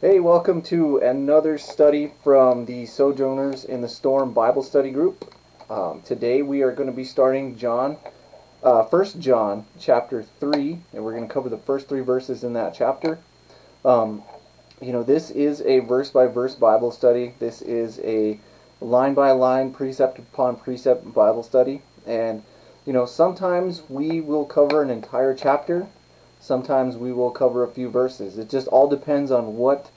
Hey, welcome to another study from the Sojourners in the Storm Bible Study Group. Um, today we are going to be starting John, uh, First John, chapter three, and we're going to cover the first three verses in that chapter. Um, you know, this is a verse by verse Bible study. This is a line by line, precept upon precept Bible study, and you know, sometimes we will cover an entire chapter. Sometimes we will cover a few verses. It just all depends on what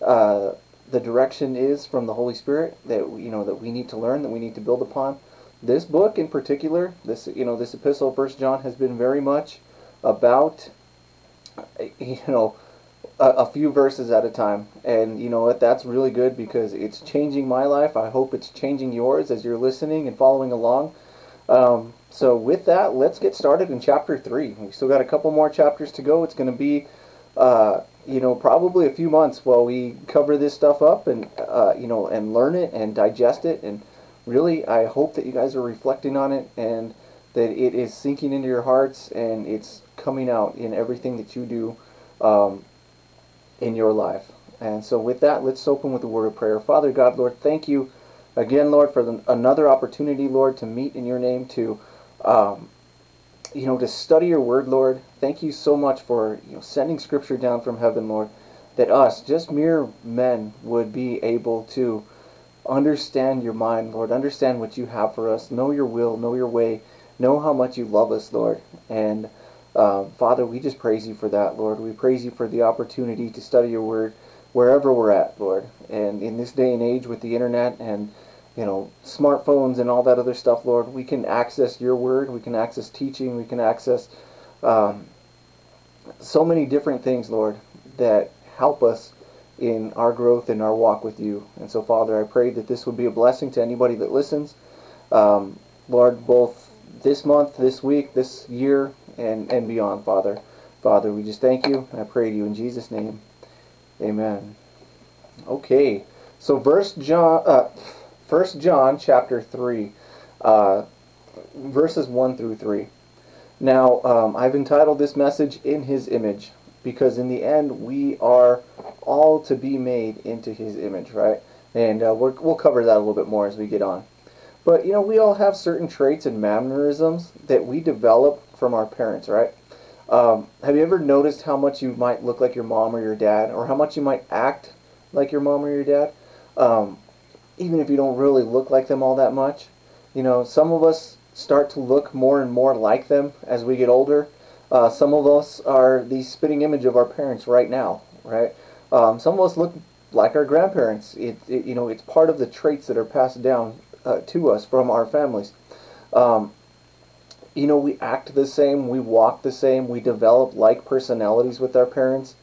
uh, the direction is from the Holy Spirit that you know that we need to learn, that we need to build upon. This book in particular, this you know this epistle, First John, has been very much about you know a, a, few verses at a time, and you know what that's really good because it's changing my life. I hope it's changing yours as you're listening and following along. Um, so with that, let's get started in chapter three. We still got a couple more chapters to go. It's going to be uh, you know, probably a few months while we cover this stuff up and, uh, you know, and learn it and digest it. And really, I hope that you guys are reflecting on it and that it is sinking into your hearts and it's coming out in everything that you do um, in your life. And so, with that, let's open with a word of prayer. Father God, Lord, thank you again, Lord, for the, another opportunity, Lord, to meet in your name, to um, you know, to study your word, Lord. Thank you so much for you know, sending scripture down from heaven, Lord, that us, just mere men, would be able to understand your mind, Lord, understand what you have for us, know your will, know your way, know how much you love us, Lord. And um, Father, we just praise you for that, Lord. We praise you for the opportunity to study your word wherever we're at, Lord. And in this day and age with the internet and you know, smartphones and all that other stuff, Lord, we can access your word, we can access teaching, we can access um, so many different things, Lord, that help us in our growth and our walk with you. And so, Father, I pray that this would be a blessing to anybody that listens. Um, Lord, both this month, this week, this year, and, and beyond, Father. Father, we just thank you. And I pray to you in Jesus' name. Amen. Okay. So, First John. Uh, First John chapter 3, uh, verses 1 through 3. Now, um, I've entitled this message In His Image because in the end we are all to be made into His image, right? And uh, we will cover that a little bit more as we get on. But, you know, we all have certain traits and mannerisms that we develop from our parents, right? Um, have you ever noticed how much you might look like your mom or your dad, or how much you might act like your mom or your dad? Um, even if you don't really look like them all that much. You know, some of us start to look more and more like them as we get older. Uh, some of us are the spitting image of our parents right now, right? Um, some of us look like our grandparents. It, it, you know, it's part of the traits that are passed down uh, to us from our families. Um, you know, we act the same, we walk the same, we develop like personalities with our parents.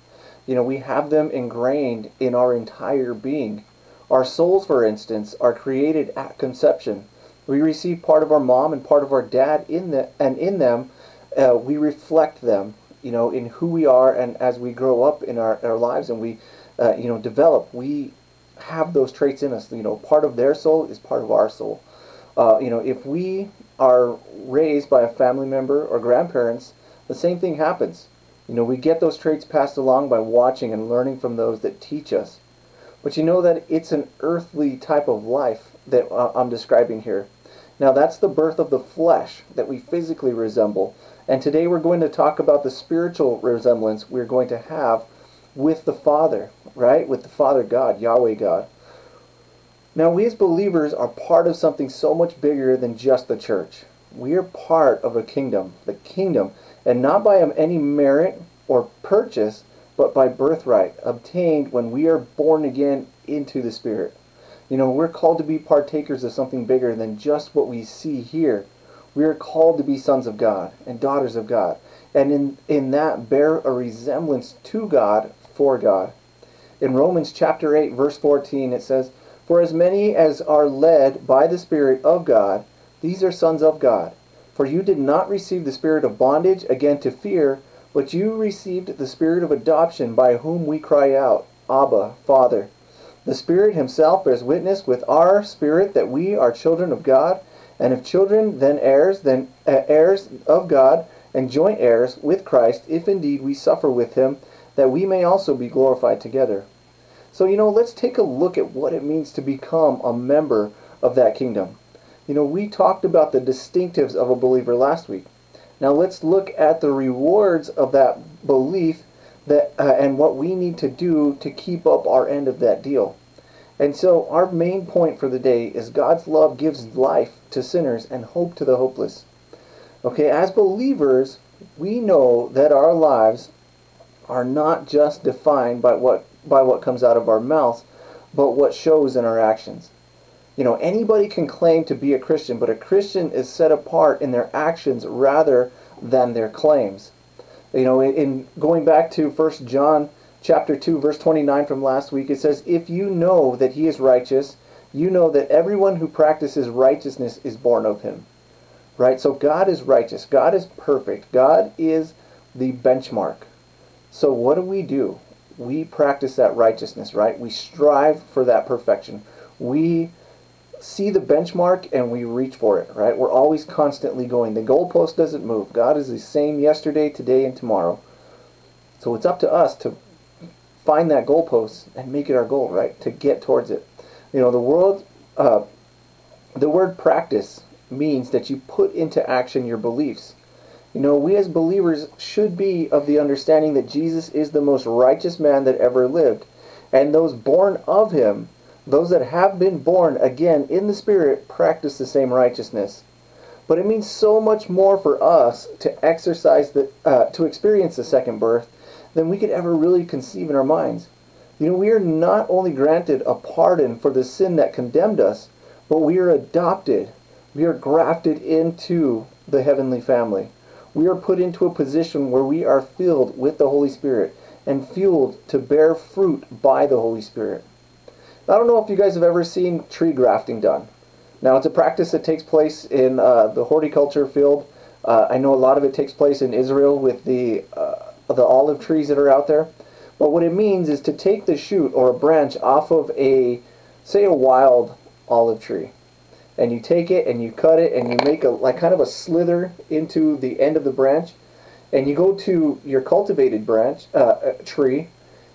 You know, we have them ingrained in our entire being. Our souls, for instance, are created at conception. We receive part of our mom and part of our dad in the, and in them, uh, we reflect them, you know, in who we are, and as we grow up in our, our lives and we, uh, you know, develop, we have those traits in us. You know, part of their soul is part of our soul. Uh, you know, if we are raised by a family member or grandparents, the same thing happens. You know, we get those traits passed along by watching and learning from those that teach us. But you know that it's an earthly type of life that uh, I'm describing here. Now, that's the birth of the flesh that we physically resemble. And today we're going to talk about the spiritual resemblance we're going to have with the Father, right? With the Father God, Yahweh God. Now, we as believers are part of something so much bigger than just the church. We are part of a kingdom, the kingdom, and not by any merit or purchase, but by birthright, obtained when we are born again into the Spirit. You know, we're called to be partakers of something bigger than just what we see here. We are called to be sons of God and daughters of God, and in, in that bear a resemblance to God for God. In Romans chapter 8, verse 14, it says, For as many as are led by the Spirit of God, these are sons of God. For you did not receive the spirit of bondage again to fear, but you received the Spirit of adoption by whom we cry out, Abba, Father. The Spirit Himself bears witness with our spirit that we are children of God, and if children, then heirs, then uh, heirs of God, and joint heirs with Christ, if indeed we suffer with Him, that we may also be glorified together. So, you know, let's take a look at what it means to become a member of that kingdom. You know, we talked about the distinctives of a believer last week. Now, let's look at the rewards of that belief that uh, and what we need to do to keep up our end of that deal. And so, our main point for the day is God's love gives life to sinners and hope to the hopeless. Okay, as believers, we know that our lives are not just defined by what by what comes out of our mouths, but what shows in our actions. You know, anybody can claim to be a Christian, but a Christian is set apart in their actions rather than their claims. You know, in, in going back to 1 John chapter 2 verse 29 from last week it says if you know that he is righteous you know that everyone who practices righteousness is born of him right so god is righteous god is perfect god is the benchmark so what do we do we practice that righteousness, right? We strive for that perfection. We see the benchmark and we reach for it, right? We're always constantly going. The goalpost doesn't move. God is the same yesterday, today, and tomorrow. So it's up to us to find that goalpost and make it our goal, right? To get towards it. You know, the world, uh, the word practice means that you put into action your beliefs. You know, we as believers should be of the understanding that Jesus is the most righteous man that ever lived. And those born of him, those that have been born again in the Spirit, practice the same righteousness. But it means so much more for us to exercise the, uh, to experience the second birth than we could ever really conceive in our minds. You know, we are not only granted a pardon for the sin that condemned us, but we are adopted. We are grafted into the heavenly family we are put into a position where we are filled with the Holy Spirit and fueled to bear fruit by the Holy Spirit. I don't know if you guys have ever seen tree grafting done. Now, it's a practice that takes place in uh, the horticulture field. Uh, I know a lot of it takes place in Israel with the, uh, the olive trees that are out there. But what it means is to take the shoot or a branch off of a, say, a wild olive tree and you take it and you cut it and you make a like kind of a slither into the end of the branch and you go to your cultivated branch uh, uh tree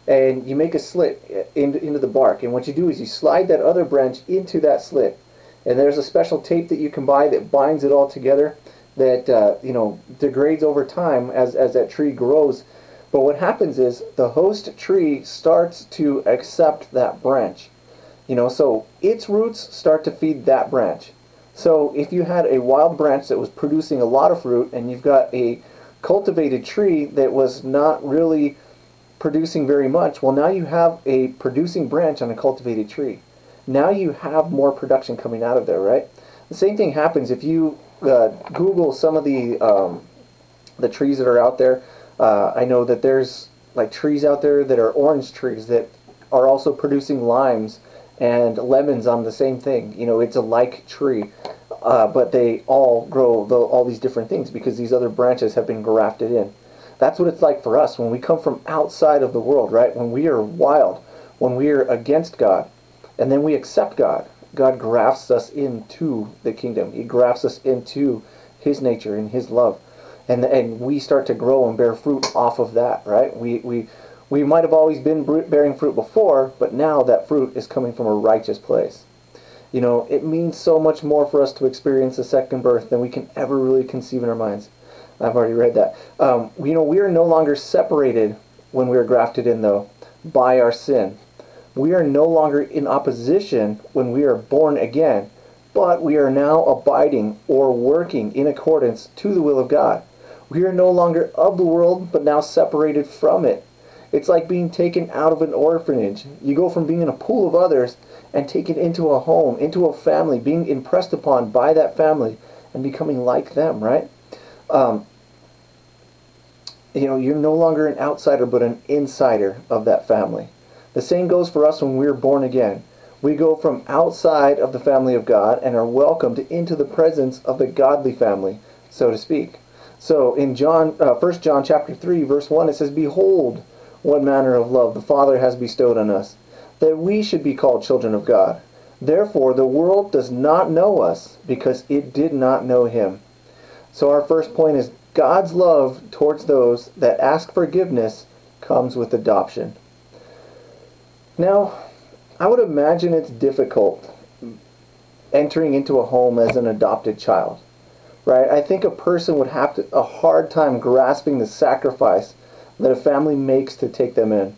and you make a slit in, into the bark. And what you do is you slide that other branch into that slit. And there's a special tape that you can buy that binds it all together that uh, you know degrades over time as, as that tree grows. But what happens is the host tree starts to accept that branch. You know, so its roots start to feed that branch. So if you had a wild branch that was producing a lot of fruit and you've got a cultivated tree that was not really producing very much, well now you have a producing branch on a cultivated tree. Now you have more production coming out of there, right? The same thing happens if you uh, Google some of the um, the trees that are out there. Uh, I know that there's like trees out there that are orange trees that are also producing limes and lemons on the same thing. You know, it's a like tree, uh, but they all grow the, all these different things because these other branches have been grafted in. That's what it's like for us when we come from outside of the world, right? When we are wild, when we are against God, and then we accept God. God grafts us into the kingdom. He grafts us into His nature and His love, and and we start to grow and bear fruit off of that, right? We we we might have always been bearing fruit before, but now that fruit is coming from a righteous place. You know, it means so much more for us to experience a second birth than we can ever really conceive in our minds. I've already read that. Um, you know, we are no longer separated when we are grafted in, though, by our sin. We are no longer in opposition when we are born again, but we are now abiding or working in accordance to the will of God. We are no longer of the world, but now separated from it it's like being taken out of an orphanage. You go from being in a pool of others and taken into a home, into a family, being impressed upon by that family and becoming like them, right? Um, you know, you're no longer an outsider but an insider of that family. The same goes for us when we're born again. We go from outside of the family of God and are welcomed into the presence of the godly family, so to speak. So in John, uh, 1 John chapter 3, verse 1, it says, Behold, what manner of love the Father has bestowed on us, that we should be called children of God. Therefore, the world does not know us because it did not know him. So, our first point is God's love towards those that ask forgiveness comes with adoption. Now, I would imagine it's difficult entering into a home as an adopted child, right? I think a person would have to, a hard time grasping the sacrifice that a family makes to take them in.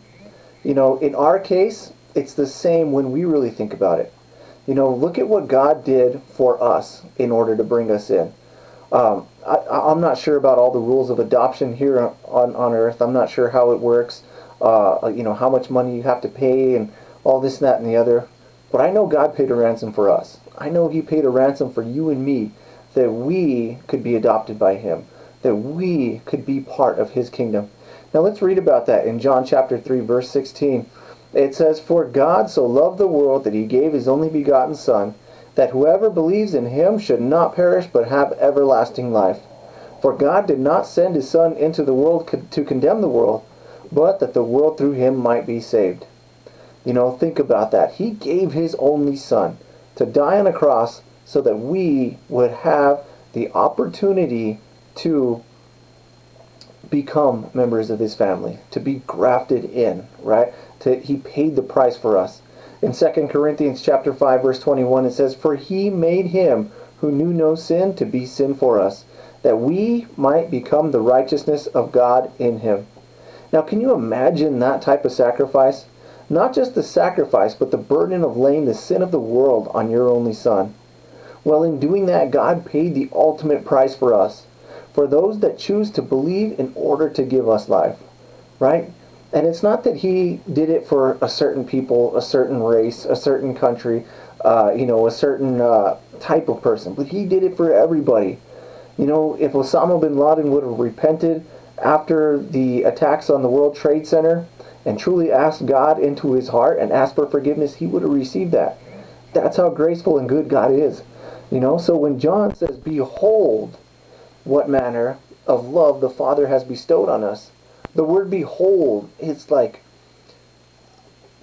You know, in our case, it's the same when we really think about it. You know, look at what God did for us in order to bring us in. Um, I, am not sure about all the rules of adoption here on, on earth. I'm not sure how it works. Uh, you know, how much money you have to pay and all this, that, and the other. But I know God paid a ransom for us. I know He paid a ransom for you and me that we could be adopted by Him, that we could be part of His kingdom. Now let's read about that in John chapter 3, verse 16. It says, For God so loved the world that He gave His only begotten Son, that whoever believes in Him should not perish but have everlasting life. For God did not send His Son into the world to condemn the world, but that the world through Him might be saved. You know, think about that. He gave His only Son to die on a cross so that we would have the opportunity to become members of his family, to be grafted in, right? To, he paid the price for us. In 2 Corinthians chapter 5 verse 21 it says, "For he made him who knew no sin to be sin for us, that we might become the righteousness of God in him." Now, can you imagine that type of sacrifice? Not just the sacrifice, but the burden of laying the sin of the world on your only Son. Well, in doing that, God paid the ultimate price for us, for those that choose to believe in order to give us life, right? And it's not that He did it for a certain people, a certain race, a certain country, uh, you know, a certain uh, type of person, but He did it for everybody. You know, if Osama bin Laden would have repented after the attacks on the World Trade Center, and truly asked God into his heart and asked for forgiveness, he would have received that. That's how graceful and good God is. You know, so when John says, Behold, what manner of love the Father has bestowed on us, the word behold, it's like,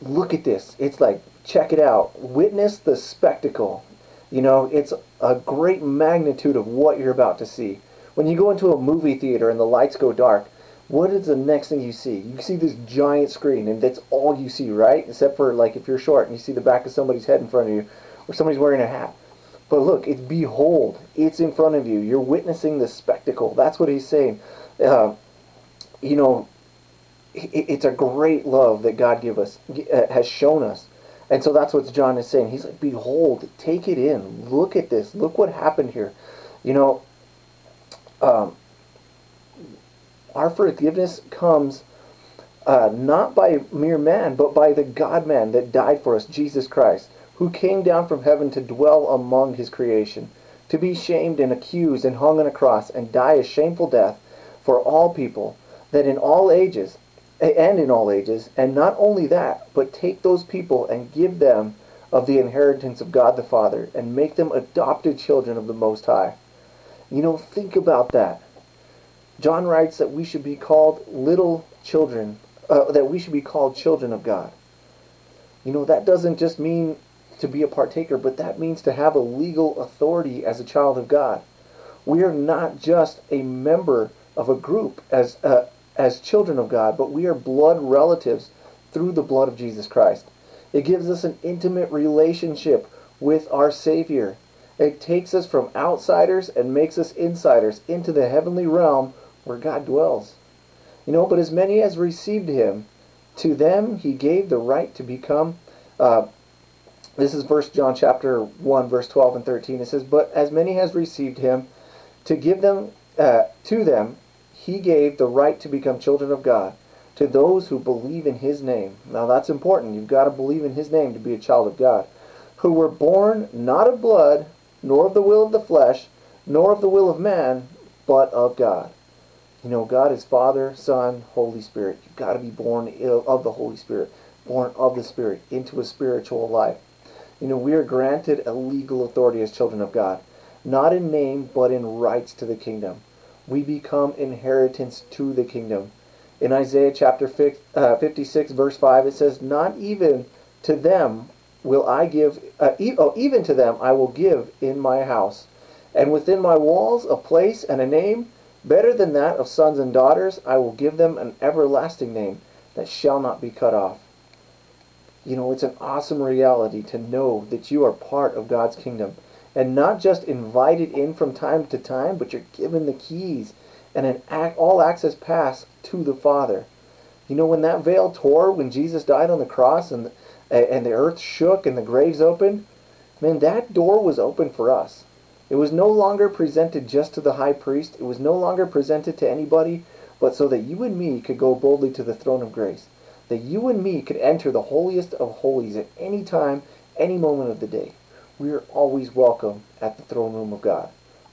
look at this. It's like, check it out. Witness the spectacle. You know, it's a great magnitude of what you're about to see. When you go into a movie theater and the lights go dark, what is the next thing you see? You see this giant screen, and that's all you see, right? Except for like if you're short and you see the back of somebody's head in front of you, or somebody's wearing a hat. But look, it's behold, it's in front of you. You're witnessing the spectacle. That's what he's saying. Uh, you know, it's a great love that God give us uh, has shown us, and so that's what John is saying. He's like, behold, take it in. Look at this. Look what happened here. You know. Um, our forgiveness comes uh, not by mere man, but by the God man that died for us, Jesus Christ, who came down from heaven to dwell among his creation, to be shamed and accused and hung on a cross and die a shameful death for all people, that in all ages, and in all ages, and not only that, but take those people and give them of the inheritance of God the Father, and make them adopted children of the Most High. You know, think about that. John writes that we should be called little children, uh, that we should be called children of God. You know, that doesn't just mean to be a partaker, but that means to have a legal authority as a child of God. We are not just a member of a group as uh, as children of God, but we are blood relatives through the blood of Jesus Christ. It gives us an intimate relationship with our Savior. It takes us from outsiders and makes us insiders into the heavenly realm where God dwells. You know, but as many as received him, to them he gave the right to become. Uh, this is First John chapter one, verse twelve and thirteen. It says, "But as many as received him, to give them uh, to them, he gave the right to become children of God." To those who believe in his name. Now that's important. You've got to believe in his name to be a child of God. Who were born not of blood, nor of the will of the flesh, nor of the will of man, but of God. You know, God is Father, Son, Holy Spirit. You've got to be born of the Holy Spirit, born of the Spirit, into a spiritual life. You know, we are granted a legal authority as children of God, not in name, but in rights to the kingdom. We become inheritance to the kingdom. In Isaiah chapter uh, 56, verse 5, it says, Not even to them will I give, uh, e- oh, even to them I will give in my house, and within my walls a place and a name Better than that of sons and daughters, I will give them an everlasting name that shall not be cut off. You know, it's an awesome reality to know that you are part of God's kingdom and not just invited in from time to time, but you're given the keys and an all access pass to the Father. You know, when that veil tore, when Jesus died on the cross and, and the earth shook and the graves opened, man, that door was open for us. It was no longer presented just to the high priest. It was no longer presented to anybody, but so that you and me could go boldly to the throne of grace. That you and me could enter the holiest of holies at any time, any moment of the day. We are always welcome at the throne room of God.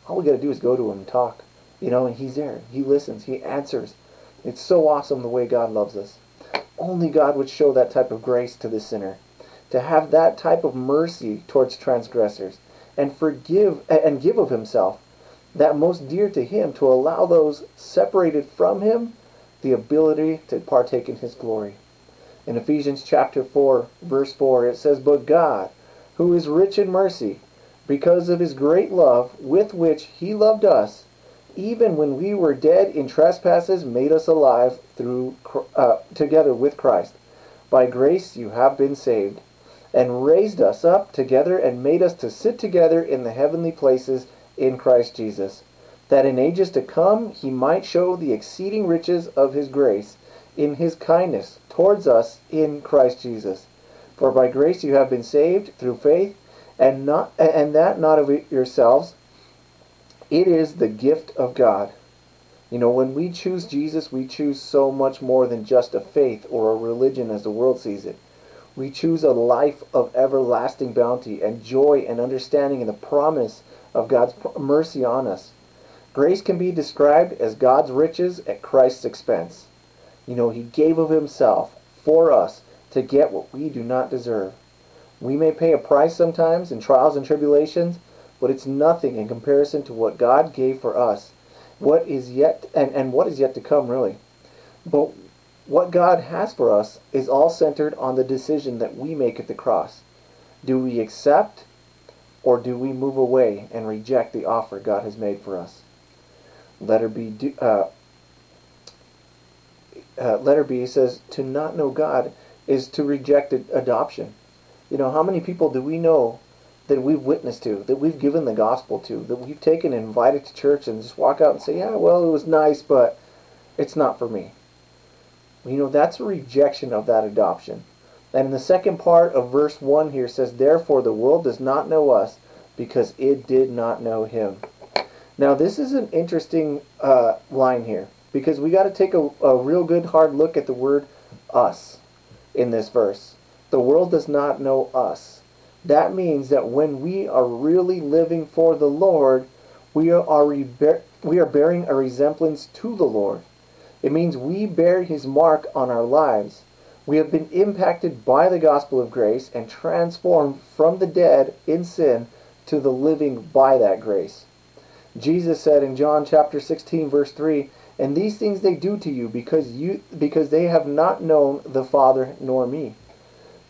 All we got to do is go to him and talk. You know, and he's there. He listens. He answers. It's so awesome the way God loves us. Only God would show that type of grace to the sinner. To have that type of mercy towards transgressors and forgive and give of himself that most dear to him to allow those separated from him the ability to partake in his glory. In Ephesians chapter 4 verse 4 it says but God who is rich in mercy because of his great love with which he loved us even when we were dead in trespasses, made us alive through uh, together with Christ. By grace you have been saved, and raised us up together and made us to sit together in the heavenly places in Christ Jesus, that in ages to come he might show the exceeding riches of his grace in his kindness towards us in Christ Jesus. For by grace you have been saved through faith, and not and that not of yourselves it is the gift of God. You know, when we choose Jesus, we choose so much more than just a faith or a religion as the world sees it. We choose a life of everlasting bounty and joy and understanding in the promise of God's mercy on us. Grace can be described as God's riches at Christ's expense. You know, He gave of Himself for us to get what we do not deserve. We may pay a price sometimes in trials and tribulations, but it's nothing in comparison to what God gave for us. What is yet and, and what is yet to come really. But what God has for us is all centered on the decision that we make at the cross. Do we accept or do we move away and reject the offer God has made for us? Letter B, uh, uh, letter B says to not know God is to reject adoption. You know, how many people do we know that we've witnessed to, that we've given the gospel to, that we've taken and invited to church and just walk out and say, yeah, well, it was nice, but it's not for me. You know, that's a rejection of that adoption. And the second part of verse 1 here says, Therefore the world does not know us because it did not know him. Now, this is an interesting uh, line here because we got to take a, a real good hard look at the word us in this verse. The world does not know us. That means that when we are really living for the Lord, we are, we are bearing a resemblance to the Lord. It means we bear his mark on our lives. We have been impacted by the gospel of grace and transformed from the dead in sin to the living by that grace. Jesus said in John chapter 16 verse 3, "And these things they do to you because you because they have not known the Father nor me."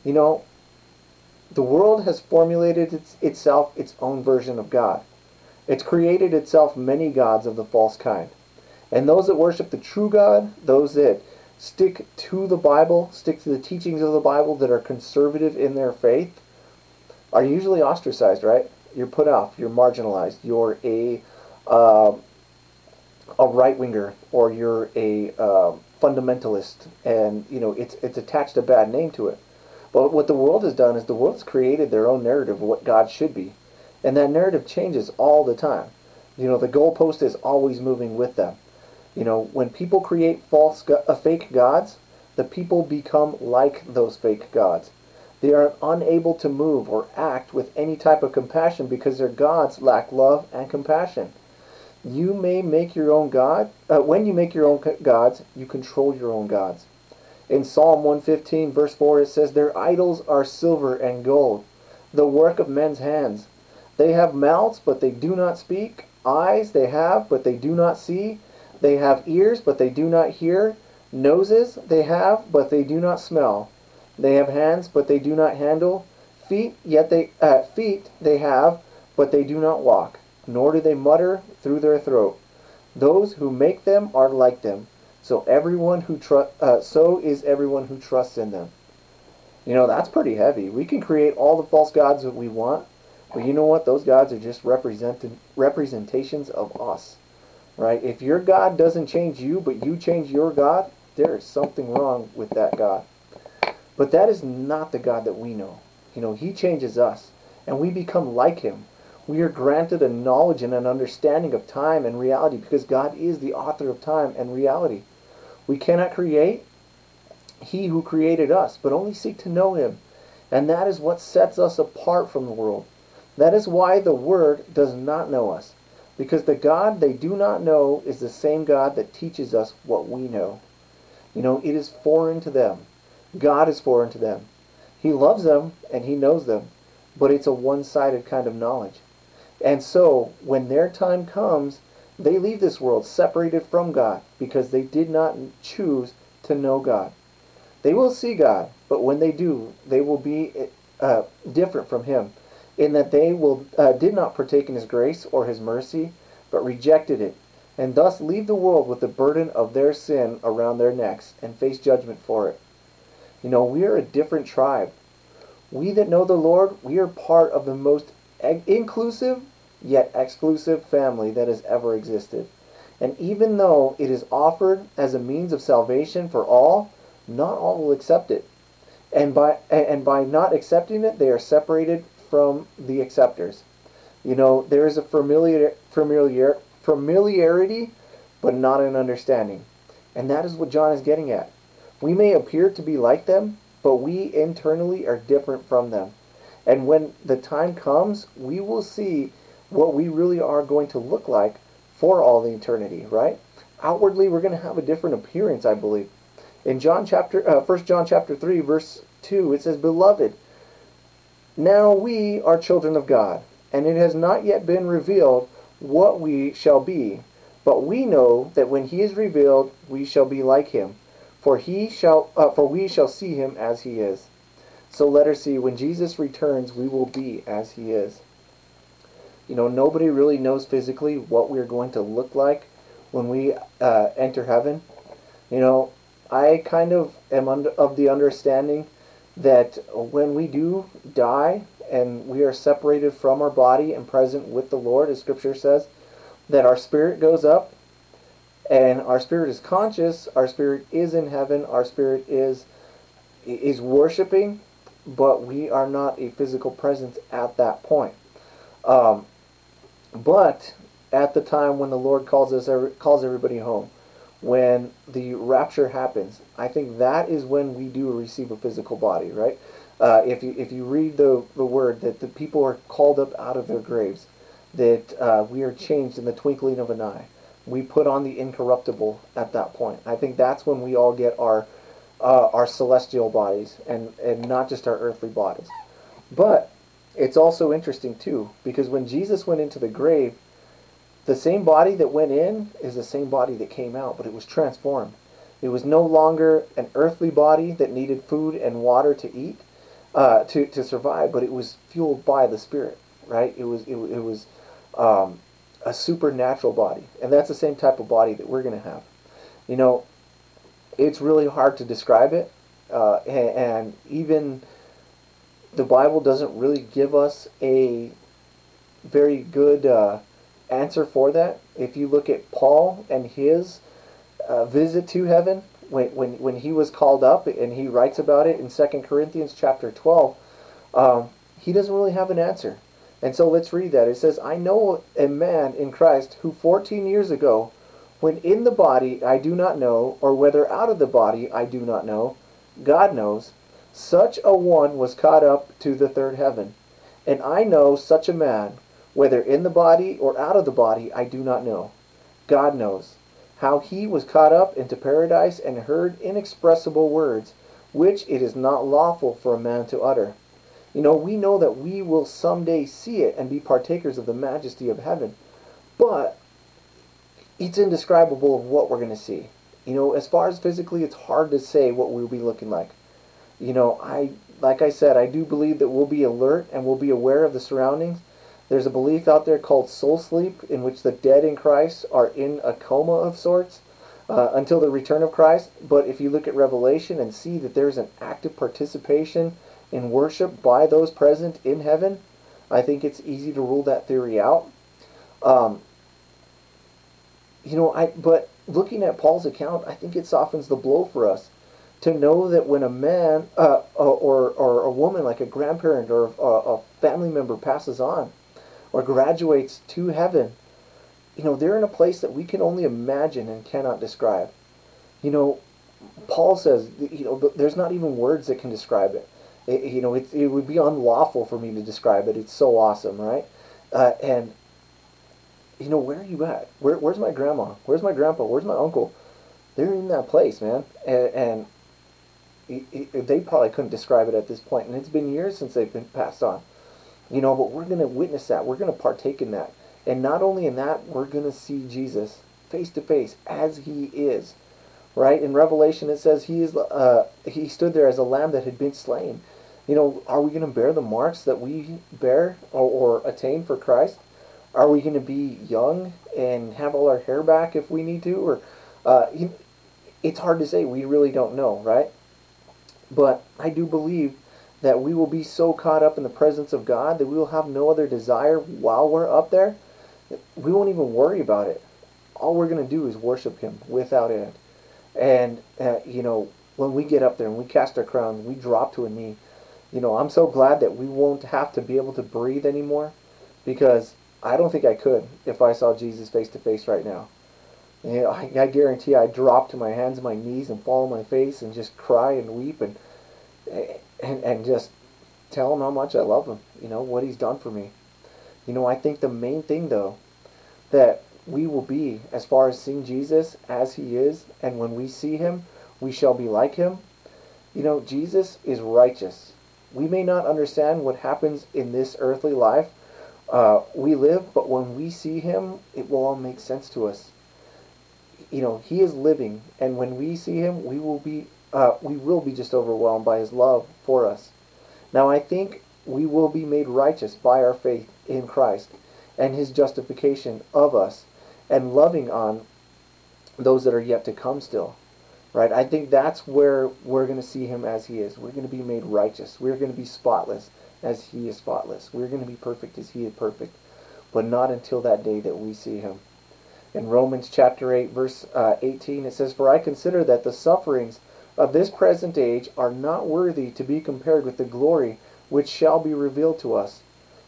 You know, the world has formulated its, itself its own version of God. It's created itself many gods of the false kind. And those that worship the true God, those that stick to the Bible, stick to the teachings of the Bible that are conservative in their faith, are usually ostracized, right? You're put off, you're marginalized, you're a uh, a right winger, or you're a uh, fundamentalist, and you know it's it's attached a bad name to it. But what the world has done is the world's created their own narrative of what God should be. And that narrative changes all the time. You know, the goalpost is always moving with them. You know, when people create false, uh, fake gods, the people become like those fake gods. They are unable to move or act with any type of compassion because their gods lack love and compassion. You may make your own God. Uh, when you make your own gods, you control your own gods. In Psalm 115, verse 4, it says, Their idols are silver and gold, the work of men's hands. They have mouths, but they do not speak. Eyes they have, but they do not see. They have ears, but they do not hear. Noses they have, but they do not smell. They have hands, but they do not handle. Feet, yet they uh, feet they have, but they do not walk, nor do they mutter through their throat. Those who make them are like them so everyone who tr- uh, so is everyone who trusts in them. You know, that's pretty heavy. We can create all the false gods that we want, but you know what? Those gods are just represented representations of us. Right? If your God doesn't change you, but you change your God, there is something wrong with that God. But that is not the God that we know. You know, he changes us, and we become like him. We are granted a knowledge and an understanding of time and reality because God is the author of time and reality. We cannot create he who created us, but only seek to know him. And that is what sets us apart from the world. That is why the Word does not know us, because the God they do not know is the same God that teaches us what we know. You know, it is foreign to them. God is foreign to them. He loves them and he knows them, but it's a one-sided kind of knowledge. And so, when their time comes, they leave this world separated from God because they did not choose to know God. They will see God, but when they do, they will be uh, different from Him, in that they will uh, did not partake in His grace or His mercy, but rejected it, and thus leave the world with the burden of their sin around their necks and face judgment for it. You know, we are a different tribe. We that know the Lord, we are part of the most inclusive yet exclusive family that has ever existed. And even though it is offered as a means of salvation for all, not all will accept it. And by and by not accepting it, they are separated from the acceptors. You know, there is a familiar familiar familiarity, but not an understanding. And that is what John is getting at. We may appear to be like them, but we internally are different from them. And when the time comes, we will see what we really are going to look like for all the eternity, right? Outwardly, we're going to have a different appearance, I believe. In John chapter, uh, 1 John chapter 3, verse 2, it says, Beloved, now we are children of God, and it has not yet been revealed what we shall be. But we know that when he is revealed, we shall be like him, for he shall, uh, for we shall see him as he is. So let us see, when Jesus returns, we will be as he is. You know, nobody really knows physically what we're going to look like when we uh, enter heaven. You know, I kind of am under, of the understanding that when we do die and we are separated from our body and present with the Lord, as Scripture says, that our spirit goes up and our spirit is conscious, our spirit is in heaven, our spirit is is worshiping, but we are not a physical presence at that point. Um, but at the time when the Lord calls us calls everybody home, when the rapture happens, I think that is when we do receive a physical body, right? Uh, if you if you read the the word that the people are called up out of their graves, that uh, we are changed in the twinkling of an eye. We put on the incorruptible at that point. I think that's when we all get our uh, our celestial bodies and and not just our earthly bodies. But it's also interesting too because when Jesus went into the grave, the same body that went in is the same body that came out, but it was transformed. It was no longer an earthly body that needed food and water to eat, uh, to to survive, but it was fueled by the Spirit, right? It was it, it was um, a supernatural body, and that's the same type of body that we're going to have. You know, it's really hard to describe it, uh, and, and even the Bible doesn't really give us a very good uh, answer for that. If you look at Paul and his uh, visit to heaven, when, when, when he was called up, and he writes about it in 2 Corinthians chapter 12, um, he doesn't really have an answer. And so let's read that. It says, I know a man in Christ who 14 years ago, when in the body I do not know, or whether out of the body I do not know, God knows, such a one was caught up to the third heaven. And I know such a man, whether in the body or out of the body, I do not know. God knows. How he was caught up into paradise and heard inexpressible words, which it is not lawful for a man to utter. You know, we know that we will someday see it and be partakers of the majesty of heaven. But it's indescribable of what we're going to see. You know, as far as physically, it's hard to say what we'll be looking like you know, I like I said, I do believe that we'll be alert and we'll be aware of the surroundings. There's a belief out there called soul sleep, in which the dead in Christ are in a coma of sorts. uh, until the return of Christ. But if you look at Revelation and see that there's an active participation in worship by those present in heaven, I think it's easy to rule that theory out. Um, you know, I but looking at Paul's account, I think it softens the blow for us to know that when a man uh, or or a woman, like a grandparent or a, a family member, passes on or graduates to heaven, you know, they're in a place that we can only imagine and cannot describe. You know, Paul says, you know, there's not even words that can describe it. it you know, it, it would be unlawful for me to describe it. It's so awesome, right? Uh, and you know, where are you at? Where, where's my grandma? Where's my grandpa? Where's my uncle? They're in that place, man. And, and it, it, they probably couldn't describe it at this point. And it's been years since they've been passed on. You know, but we're going to witness that. We're going to partake in that. And not only in that, we're going to see Jesus face to face as he is. Right? In Revelation, it says he is uh, he stood there as a lamb that had been slain. You know, are we going to bear the marks that we bear or, or attain for Christ? Are we going to be young and have all our hair back if we need to? Or uh, it's hard to say. We really don't know, right? But I do believe that we will be so caught up in the presence of God that we will have no other desire while we're up there. We won't even worry about it. All we're going to do is worship Him without end. And, uh, you know, when we get up there and we cast our crowns, we drop to a knee. You know, I'm so glad that we won't have to be able to breathe anymore because I don't think I could if I saw Jesus face to face right now. You know, I, I guarantee I'd drop to my hands and my knees and fall on my face and just cry and weep and and and just tell him how much I love him. You know what he's done for me. You know, I think the main thing though that we will be as far as seeing Jesus as he is, and when we see him, we shall be like him. You know, Jesus is righteous. We may not understand what happens in this earthly life, uh, we live, but when we see him, it will all make sense to us. You know, he is living, and when we see him, we will be uh, we will be just overwhelmed by his love for us. Now, I think we will be made righteous by our faith in Christ and his justification of us and loving on those that are yet to come still. Right? I think that's where we're going to see him as he is. We're going to be made righteous. We're going to be spotless as he is spotless. We're going to be perfect as he is perfect, but not until that day that we see him. In Romans chapter 8, verse uh, 18, it says, For I consider that the sufferings of this present age are not worthy to be compared with the glory which shall be revealed to us.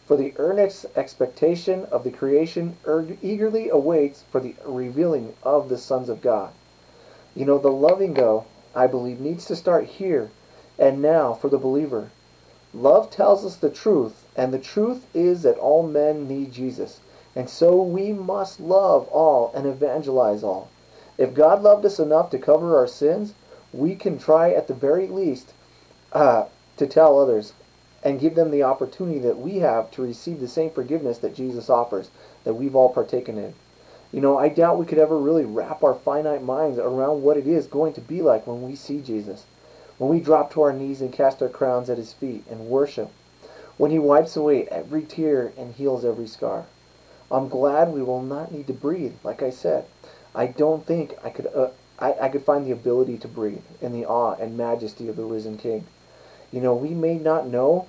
For the earnest expectation of the creation eagerly awaits for the revealing of the sons of God. You know, the loving, though, I believe, needs to start here and now for the believer. Love tells us the truth, and the truth is that all men need Jesus. And so we must love all and evangelize all. If God loved us enough to cover our sins, we can try at the very least uh, to tell others and give them the opportunity that we have to receive the same forgiveness that Jesus offers, that we've all partaken in. You know, I doubt we could ever really wrap our finite minds around what it is going to be like when we see Jesus when we drop to our knees and cast our crowns at his feet and worship, when he wipes away every tear and heals every scar. I'm glad we will not need to breathe, like I said. I don't think I could uh, I, I could find the ability to breathe in the awe and majesty of the risen King. You know, we may not know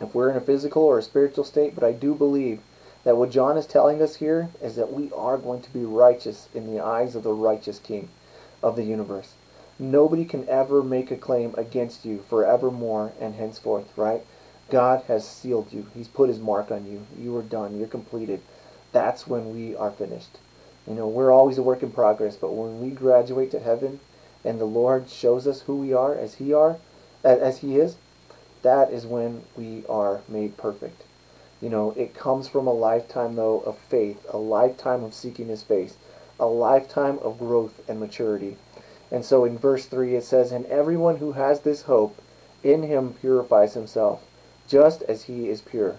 if we're in a physical or a spiritual state, but I do believe that what John is telling us here is that we are going to be righteous in the eyes of the righteous King of the universe. Nobody can ever make a claim against you forevermore and henceforth, right? God has sealed you. He's put his mark on you. You are done. You're completed. That's when we are finished. You know, we're always a work in progress, but when we graduate to heaven and the Lord shows us who we are as he are, as he is, that is when we are made perfect. You know, it comes from a lifetime though of faith, a lifetime of seeking his face, a lifetime of growth and maturity. And so in verse 3 it says, And everyone who has this hope in him purifies himself, just as he is pure.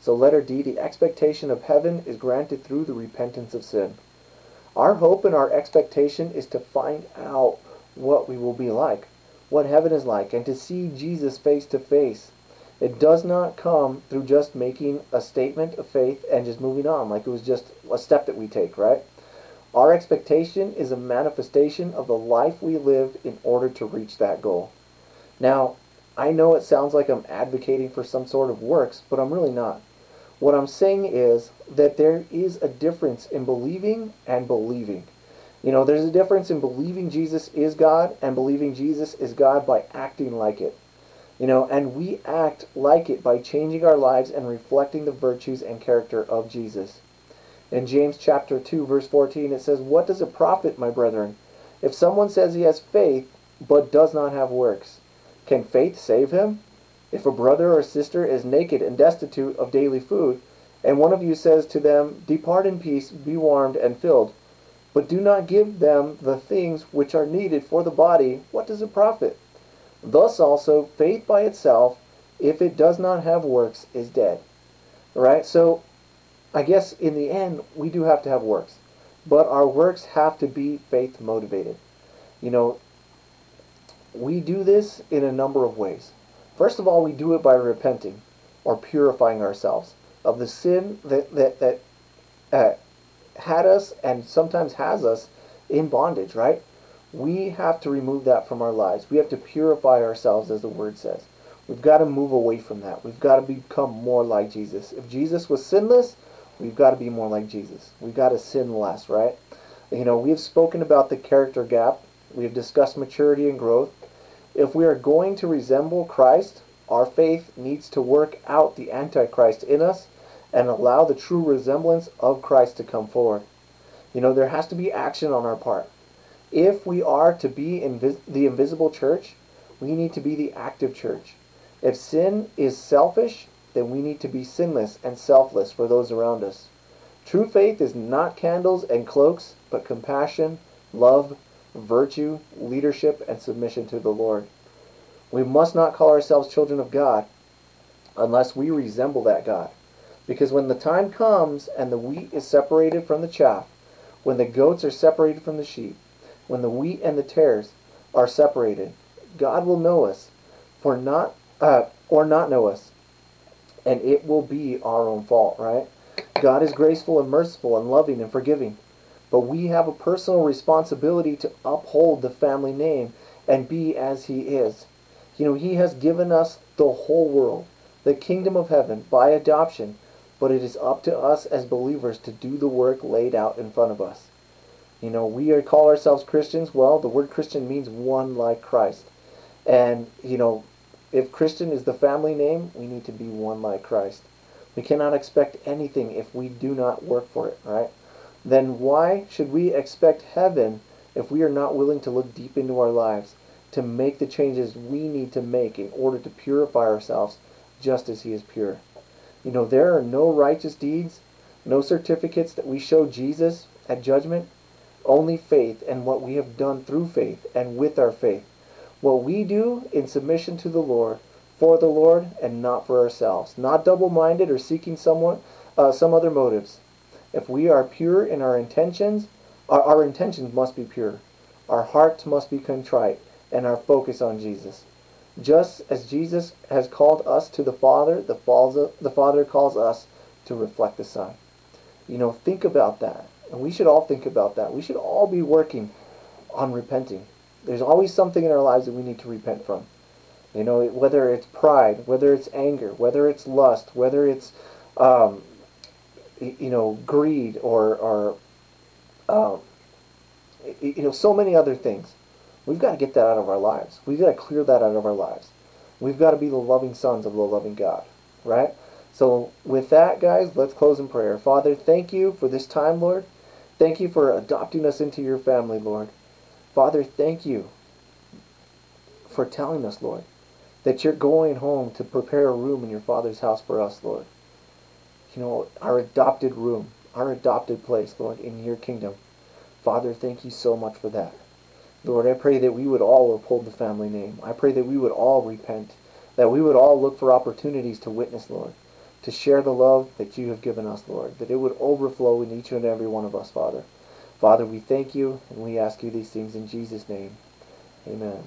So letter D, the expectation of heaven is granted through the repentance of sin. Our hope and our expectation is to find out what we will be like, what heaven is like, and to see Jesus face to face. It does not come through just making a statement of faith and just moving on, like it was just a step that we take, right? Our expectation is a manifestation of the life we live in order to reach that goal. Now, I know it sounds like I'm advocating for some sort of works, but I'm really not. What I'm saying is that there is a difference in believing and believing. You know, there's a difference in believing Jesus is God and believing Jesus is God by acting like it. You know, and we act like it by changing our lives and reflecting the virtues and character of Jesus. In James chapter 2 verse 14 it says, "What does it profit, my brethren, if someone says he has faith but does not have works? Can faith save him? If a brother or sister is naked and destitute of daily food, and one of you says to them, Depart in peace, be warmed and filled, but do not give them the things which are needed for the body, what does it profit? Thus also, faith by itself, if it does not have works, is dead. All right? So, I guess in the end, we do have to have works. But our works have to be faith motivated. You know, we do this in a number of ways. First of all, we do it by repenting or purifying ourselves of the sin that, that, that uh, had us and sometimes has us in bondage, right? We have to remove that from our lives. We have to purify ourselves, as the word says. We've got to move away from that. We've got to become more like Jesus. If Jesus was sinless, we've got to be more like Jesus. We've got to sin less, right? You know, we've spoken about the character gap. We've discussed maturity and growth. If we are going to resemble Christ, our faith needs to work out the Antichrist in us and allow the true resemblance of Christ to come forward. You know, there has to be action on our part. If we are to be invis- the invisible church, we need to be the active church. If sin is selfish, then we need to be sinless and selfless for those around us. True faith is not candles and cloaks, but compassion, love, virtue, leadership, and submission to the Lord. We must not call ourselves children of God unless we resemble that God. Because when the time comes and the wheat is separated from the chaff, when the goats are separated from the sheep, when the wheat and the tares are separated, God will know us for not uh, or not know us, and it will be our own fault, right? God is graceful and merciful and loving and forgiving. But we have a personal responsibility to uphold the family name and be as He is. You know, He has given us the whole world, the kingdom of heaven, by adoption, but it is up to us as believers to do the work laid out in front of us. You know, we are, call ourselves Christians. Well, the word Christian means one like Christ. And, you know, if Christian is the family name, we need to be one like Christ. We cannot expect anything if we do not work for it, right? then why should we expect heaven if we are not willing to look deep into our lives to make the changes we need to make in order to purify ourselves just as He is pure? You know, there are no righteous deeds, no certificates that we show Jesus at judgment, only faith and what we have done through faith and with our faith. What we do in submission to the Lord, for the Lord, and not for ourselves, not double minded or seeking someone, uh, some other motives. If we are pure in our intentions, our, our intentions must be pure. Our hearts must be contrite and our focus on Jesus. Just as Jesus has called us to the Father, the Father calls us to reflect the Son. You know, think about that. And we should all think about that. We should all be working on repenting. There's always something in our lives that we need to repent from. You know, whether it's pride, whether it's anger, whether it's lust, whether it's um, you know, greed or, or um, you know, so many other things. We've got to get that out of our lives. We've got to clear that out of our lives. We've got to be the loving sons of the loving God, right? So, with that, guys, let's close in prayer. Father, thank you for this time, Lord. Thank you for adopting us into your family, Lord. Father, thank you for telling us, Lord, that you're going home to prepare a room in your Father's house for us, Lord you know, our adopted room, our adopted place, Lord, in your kingdom. Father, thank you so much for that. Lord, I pray that we would all uphold the family name. I pray that we would all repent, that we would all look for opportunities to witness, Lord, to share the love that you have given us, Lord, that it would overflow in each and every one of us, Father. Father, we thank you and we ask you these things in Jesus' name. Amen.